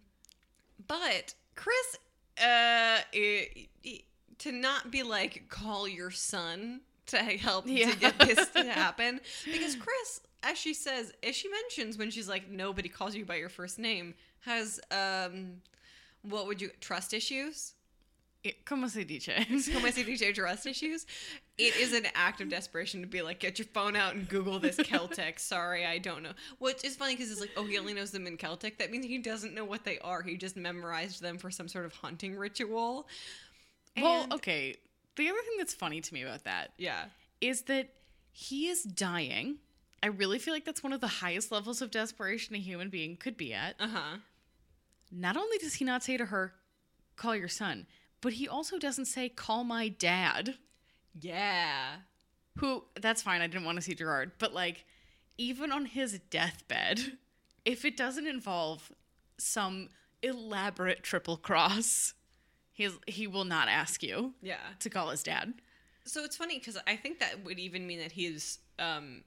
but Chris, uh, i- i- to not be like, call your son to help Yeah. to get this to happen. Because Chris, as she says, as she mentions when she's like, nobody calls you by your first name, has, um, what would you, trust issues? Como se dice? Como se dice trust issues? It is an act of desperation to be like, get your phone out and Google this Celtic. Sorry, I don't know. Which is funny because it's like, oh, he only knows them in Celtic. That means he doesn't know what they are. He just memorized them for some sort of hunting ritual. Well, And- okay. The other thing that's funny to me about that Yeah. is that he is dying. I really feel like that's one of the highest levels of desperation a human being could be at. Uh huh. Not only does he not say to her, call your son, but he also doesn't say, call my dad. Yeah. Who, that's fine. I didn't want to see Gerard. But like, even on his deathbed, if it doesn't involve some elaborate triple cross, he's, he will not ask you Yeah. to call his dad. So it's funny because I think that would even mean that he is um,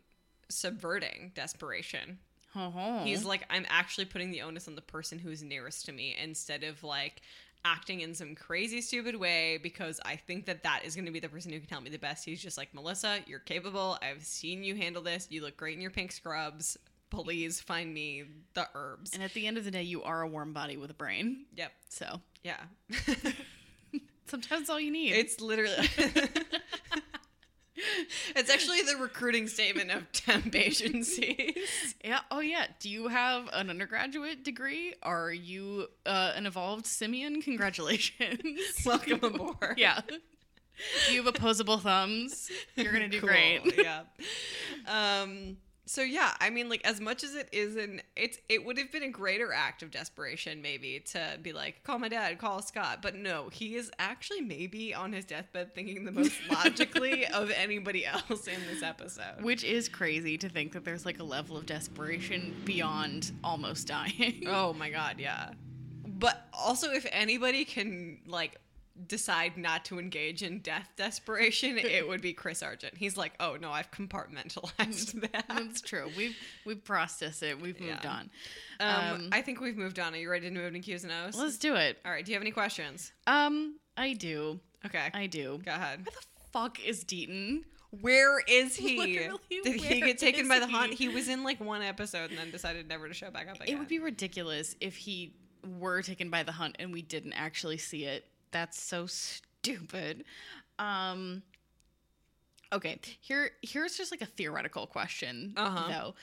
subverting desperation. Oh, He's like, I'm actually putting the onus on the person who's nearest to me instead of like acting in some crazy stupid way because I think that that is going to be the person who can help me the best. He's just like, Melissa, you're capable. I've seen you handle this. You look great in your pink scrubs. Please find me the herbs. And at the end of the day, you are a warm body with a brain. Yep. So Yeah. sometimes all you need. it's literally. it's actually the recruiting statement of temp agencies. yeah. Oh, yeah. Do you have an undergraduate degree? Are you uh, an evolved simian? Congratulations. Welcome aboard. yeah. You have opposable thumbs? You're gonna do Cool, great. yeah. Um. So yeah, I mean, like as much as it is an, it's it would have been a greater act of desperation maybe to be like, call my dad, call Scott, but no, he is actually maybe on his deathbed thinking the most logically of anybody else in this episode. Which is crazy to think that there's like a level of desperation beyond almost dying. Oh my god, yeah. But also, if anybody can like decide not to engage in death desperation, it would be Chris Argent. He's like, oh no, I've compartmentalized that. That's true. We've we've processed it. We've moved Yeah. on. Um, Um, I think we've moved on. Are you ready to move to Q's and O's? Let's do it. All right. Do you have any questions? Um, I do. Okay. I do. Go ahead. Where the fuck is Deaton? Where is he? Literally, Did he get taken by the he? hunt? He was in like one episode and then decided never to show back up again. It would be ridiculous if he were taken by the hunt and we didn't actually see it. That's so stupid. Um Okay, here here's just like a theoretical question Uh-huh. though.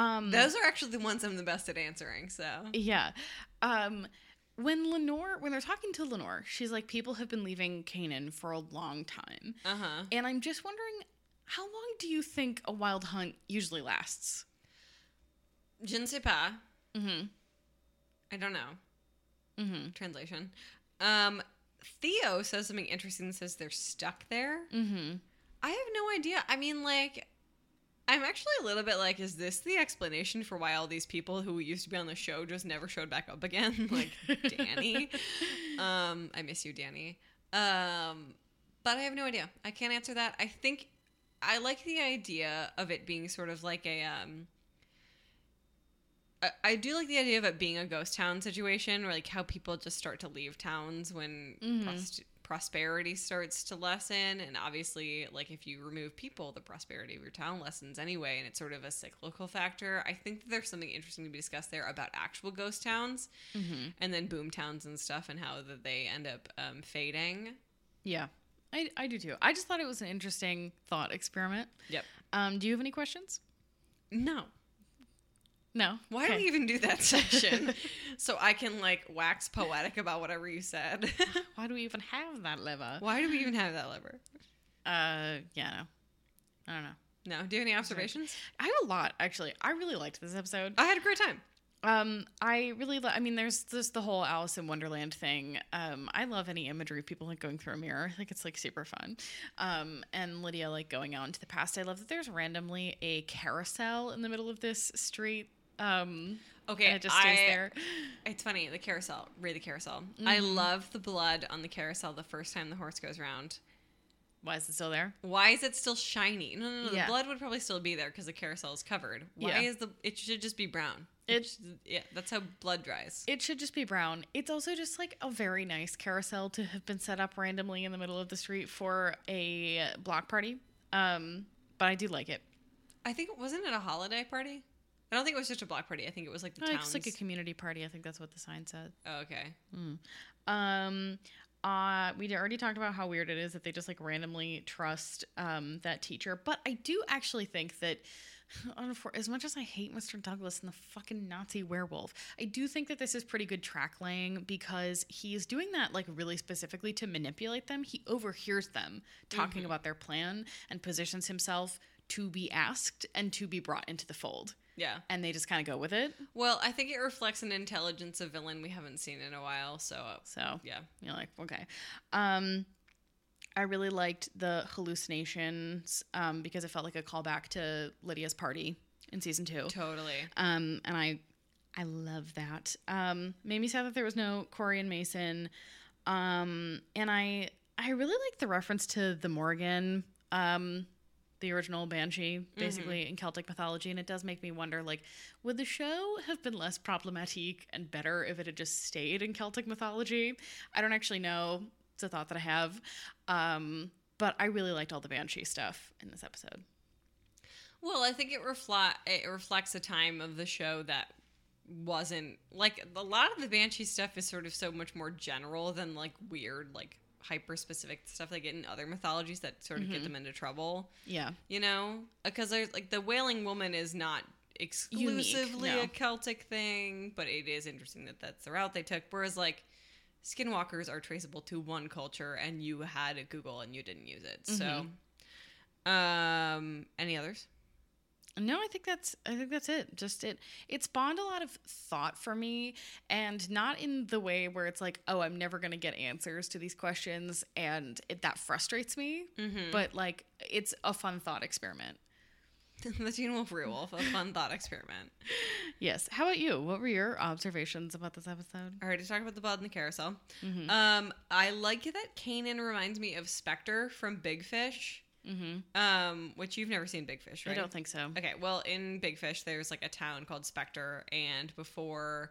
Um Those are actually the ones I'm the best at answering. So Yeah. Um when Lenore when they're talking to Lenore, she's like people have been leaving Canaan for a long time. uh huh. And I'm just wondering how long do you think a wild hunt usually lasts? Je ne sais pas. Mhm. I don't know. Mhm. Translation. Um, Theo says something interesting. That says they're stuck there. Mhm. I have no idea. I mean, like, I'm actually a little bit like, is this the explanation for why all these people who used to be on the show just never showed back up again? like Danny. Um, I miss you, Danny. Um, but I have no idea. I can't answer that. I think I like the idea of it being sort of like a um. I- I do like the idea of it being a ghost town situation, or like how people just start to leave towns when Mhm. prosti- prosperity starts to lessen and obviously like if you remove people the prosperity of your town lessens anyway and it's sort of a cyclical factor i think that there's something interesting to be discussed there about actual ghost towns and then boom towns and stuff and how that they end up um, fading Yeah, I, I do too. I just thought it was an interesting thought experiment. yep Um, do you have any questions? no No. why Okay. do we even do that section so i can like wax poetic about whatever you said Why do we even have that lever? why do we even have that lever Uh, yeah, no. I don't know. no do you have any observations I have a lot actually. I really liked this episode. i had a great time Um, I really, lo- I mean, there's just the whole Alice in Wonderland thing. Um, I love any imagery of people like going through a mirror. I think it's like super fun. Um, and Lydia like going out into the past. I love that there's randomly a carousel in the middle of this street. Um, Okay, it just stays I- there. It's funny, the carousel. Read the carousel. I love the blood on the carousel the first time the horse goes round. Why is it still there? Why is it still shiny? No, no, no. Yeah. The blood would probably still be there because the carousel is covered. Why Yeah. is the? It should just be brown. It- should- yeah, that's how blood dries. It should just be brown. It's also just like a very nice carousel to have been set up randomly in the middle of the street for a block party. Um, but I do like it. I think wasn't it a holiday party? I don't think it was just a block party. I think it was like the Oh, town's. it's like a community party. I think that's what the sign said. oh, okay. Um, uh, we already talked about how weird it is that they just like randomly trust um, that teacher. But I do actually think that, as much as I hate Mr. Douglas and the fucking Nazi werewolf, I do think that this is pretty good track laying because he is doing that like really specifically to manipulate them. He overhears them talking about their plan and positions himself to be asked and to be brought into the fold. Yeah. And they just kind of go with it. Well, I think it reflects an intelligence of villain we haven't seen in a while. So So yeah. You're like, okay. Um, I really liked the hallucinations um, because it felt like a callback to Lydia's party in season two. Totally. Um, and I, I love that. Um, made me sad that there was no Corey and Mason. Um, and I, I really like the reference to the Morrigan. Um, the original banshee basically in celtic mythology and it does make me wonder like would the show have been less problematic and better if it had just stayed in celtic mythology? I don't actually know. It's a thought that i have. Um, but i really liked all the banshee stuff in this episode. Well, I think it reflect it reflects a time of the show that wasn't like a lot of the banshee stuff is sort of so much more general than like weird like hyper specific stuff they get in other mythologies that sort of get them into trouble. Yeah. You know? Because there's like the wailing woman is not exclusively no. a celtic thing but it is interesting that that's the route they took whereas like skinwalkers are traceable to one culture and you had a google and you didn't use it. So um any others No, I think that's I think that's it. Just it it spawned a lot of thought for me and not in the way where it's like, "Oh, I'm never going to get answers to these questions" and it, that frustrates me. But like it's a fun thought experiment. the Teen Wolf Werewolf, a fun thought experiment. Yes. How about you? What were your observations about this episode? I already talked about the blood in the carousel. Mm-hmm. Um, I like that Canaan reminds me of Spectre from Big Fish. Mm-hmm. Um, which you've never seen Big Fish, right? I don't think so. Okay, well, in Big Fish, there's like a town called Spectre, and before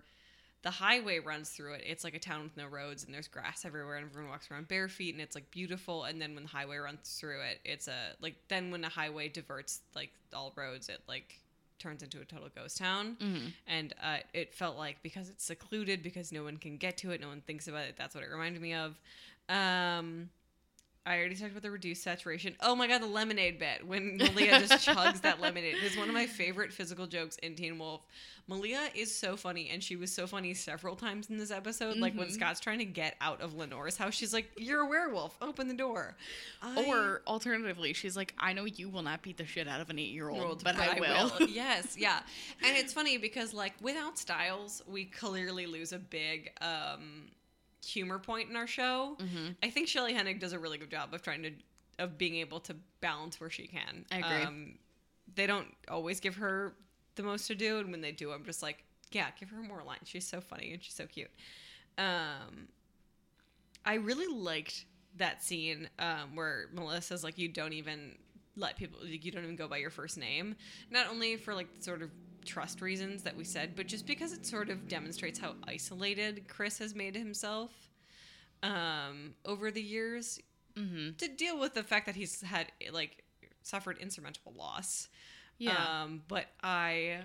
the highway runs through it, it's like a town with no roads, and there's grass everywhere, and everyone walks around bare feet, and it's like beautiful. And then when the highway runs through it, it's a like then when the highway diverts like all roads, it like turns into a total ghost town. Mm-hmm. And uh, it felt like because it's secluded, because no one can get to it, no one thinks about it. That's what it reminded me of. Um, I already talked about the reduced saturation. Oh my god, the lemonade bit when Malia just chugs that lemonade is one of my favorite physical jokes in Teen Wolf. Malia is so funny, and she was so funny several times in this episode. Like when Scott's trying to get out of Lenore's house, she's like, "You're a werewolf. Open the door." I- Or alternatively, she's like, "I know you will not beat the shit out of an eight-year-old, world, but, I will." yes, yeah. And it's funny because like without Stiles, we clearly lose a big um humor point in our show. Mm-hmm. I think Shelley Hennig does a really good job of trying to of being able to balance where she can. I agree. Um, they don't always give her the most to do, and when they do, I'm just like, yeah, give her more lines. She's so funny and she's so cute. Um, I really liked that scene um, where Melissa's like, you don't even let people, like, you don't even go by your first name. Not only for like sort of trust reasons that we said, but just because it sort of demonstrates how isolated Chris has made himself. um, over the years Mm-hmm. to deal with the fact that he's had like suffered insurmountable loss. Yeah. Um, but I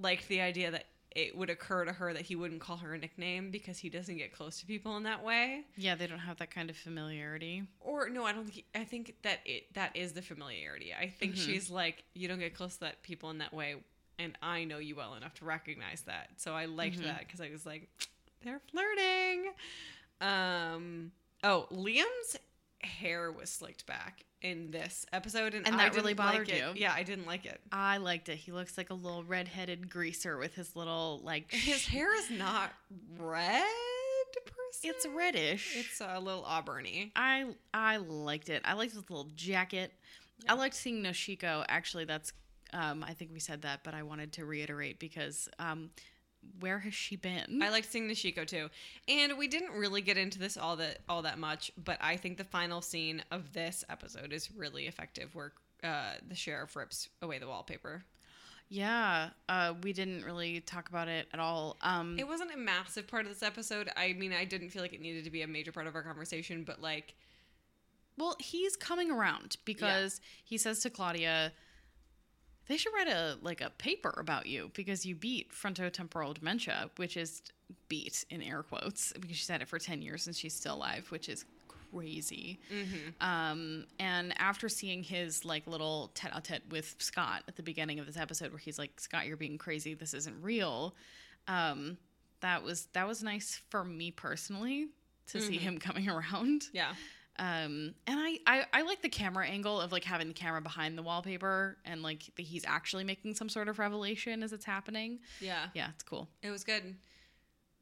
liked the idea that it would occur to her that he wouldn't call her a nickname because he doesn't get close to people in that way. yeah, they don't have that kind of familiarity. Or no, I don't think. I think that it that is the familiarity. I think Mhm. she's like, you don't get close to that people in that way, and I know you well enough to recognize that. So I liked Mhm. that because I was like, they're flirting. Um. Oh, Liam's hair was slicked back in this episode, and, And I that really didn't like bothered it. you? Yeah, I didn't like it. I liked it. He looks like a little redheaded greaser with his little like. His hair is not red. It's reddish. It's a little auburny. I I liked it. I liked his little jacket. Yeah. I liked seeing Noshiko. Actually, that's um, I think we said that, but I wanted to reiterate because um, where has she been? I liked seeing Noshiko too, and we didn't really get into this all that all that much. But I think the final scene of this episode is really effective, where uh, the sheriff rips away the wallpaper. yeah, uh, we didn't really talk about it at all. Um, It wasn't a massive part of this episode. I mean, I didn't feel like it needed to be a major part of our conversation, but like, well, he's coming around because he says to Claudia, "They should write a like a paper about you because you beat frontotemporal dementia, which is beat in air quotes because she's had it for ten years and she's still alive, which is crazy." Um, and after seeing his like little tete-a-tete with Scott at the beginning of this episode, where he's like, "Scott, you're being crazy. This isn't real," um, that was that was nice for me personally to see Mhm. him coming around. yeah, Um, and I, I I like the camera angle of like having the camera behind the wallpaper and like the, he's actually making some sort of revelation as it's happening. yeah, Yeah, it's cool. it was good.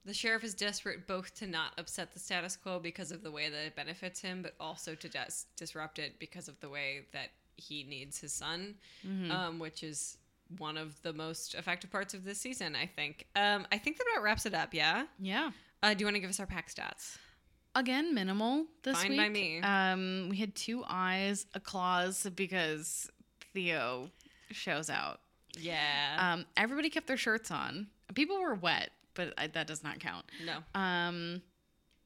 The sheriff is desperate both to not upset the status quo because of the way that it benefits him, but also to dis- disrupt it because of the way that he needs his son, Mhm. um, which is one of the most effective parts of this season, I think. Um, I think that about wraps it up, yeah? yeah. Uh, do you want to give us our pack stats? Again, minimal this Fine week. by me. Um, we had two eyes, a claws because Theo shows out. Yeah. Um, everybody kept their shirts on. People were wet, but I, that does not count. no. Um,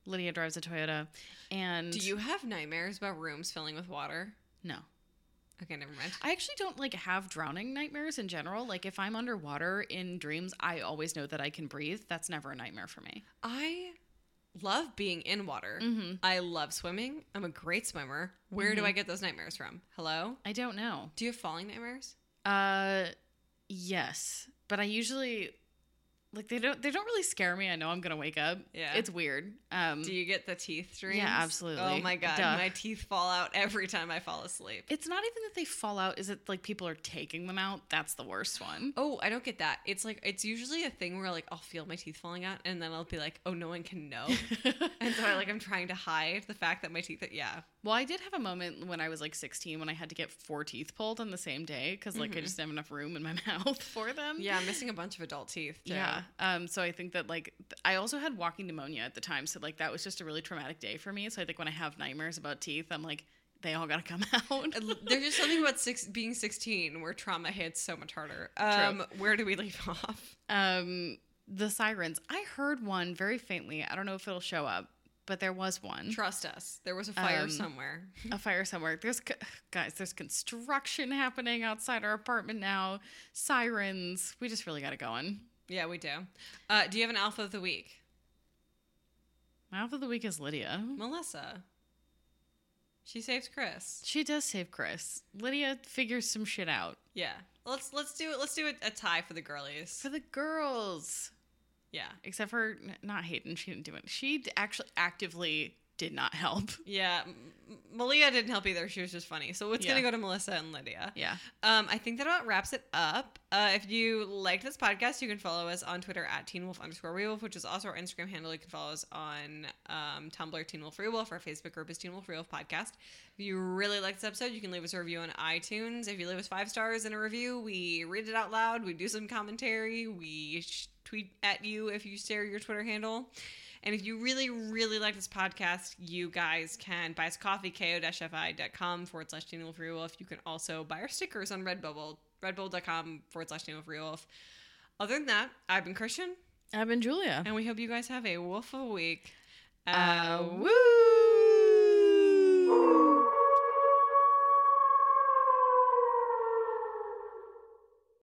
Lydia drives a Toyota, and Do you have nightmares about rooms filling with water? No, Okay, never mind. I actually don't like have drowning nightmares in general. Like if I'm underwater in dreams, I always know that I can breathe. That's never a nightmare for me. I love being in water. Mm-hmm. I love swimming. I'm a great swimmer. Where do Mhm. I get those nightmares from? Hello? I don't know. Do you have falling nightmares? Uh, yes, but I usually like they don't they don't really scare me. I know I'm gonna wake up. Yeah. it's weird. Um, Do you get the teeth dreams? Yeah, absolutely. Oh my god, Duh. my teeth fall out every time I fall asleep. it's not even that they fall out. Is it like people are taking them out? That's the worst one. Oh, I don't get that. It's like it's usually a thing where like I'll feel my teeth falling out, and then I'll be like, "Oh, no one can know," and so I like I'm trying to hide the fact that my teeth. Yeah, Well, I did have a moment when I was like 16 when I had to get four teeth pulled on the same day because like I Mhm. just didn't have enough room in my mouth for them. yeah, I'm missing a bunch of adult teeth. Too. Yeah. Um, so I think that like I also had walking pneumonia at the time, so like that was just a really traumatic day for me. So I think when I have nightmares about teeth, I'm like, they all gotta come out. There's just something about six, being 16 where trauma hits so much harder. Um, where do we leave off? um, the sirens. I heard one very faintly. I don't know if it'll show up, but there was one. Trust us. There was a fire Um, somewhere. a fire somewhere. There's guys. There's construction happening outside our apartment now. Sirens. We just really got it going. Yeah, we do. Uh, do you have an alpha of the week? My alpha of the week is Lydia. Melissa. She saves Chris. She does save Chris. Lydia figures some shit out Yeah. Let's let's do it. Let's do a, a tie for the girlies. for the girls. Yeah. except for not Hayden. She didn't do it. She actually actively did not help. Yeah. Malia didn't help either. She was just funny. So it's Yeah. gonna go to Melissa and Lydia. Yeah. Um, I think that about wraps it up. Uh, if you liked this podcast, you can follow us on Twitter at Teen Wolf underscore Rewolf, which is also our Instagram handle. You can follow us on um, Tumblr, Teen Wolf Rewolf. Our Facebook group is Teen Wolf Rewolf Podcast. If you really like this episode, you can leave us a review on iTunes. If you leave us five stars in a review, we read it out loud. We do some commentary. We sh- tweet at you if you share your Twitter handle. And if you really, really like this podcast, you guys can buy us coffee, ko-fi.com forward slash Teen Wolf Rewolf. You can also buy our stickers on Redbubble, redbubble.com forward slash Teen Wolf Rewolf. Other than that, I've been Christian, I've been Julia. and we hope you guys have a wolf of a week. Uh, woo!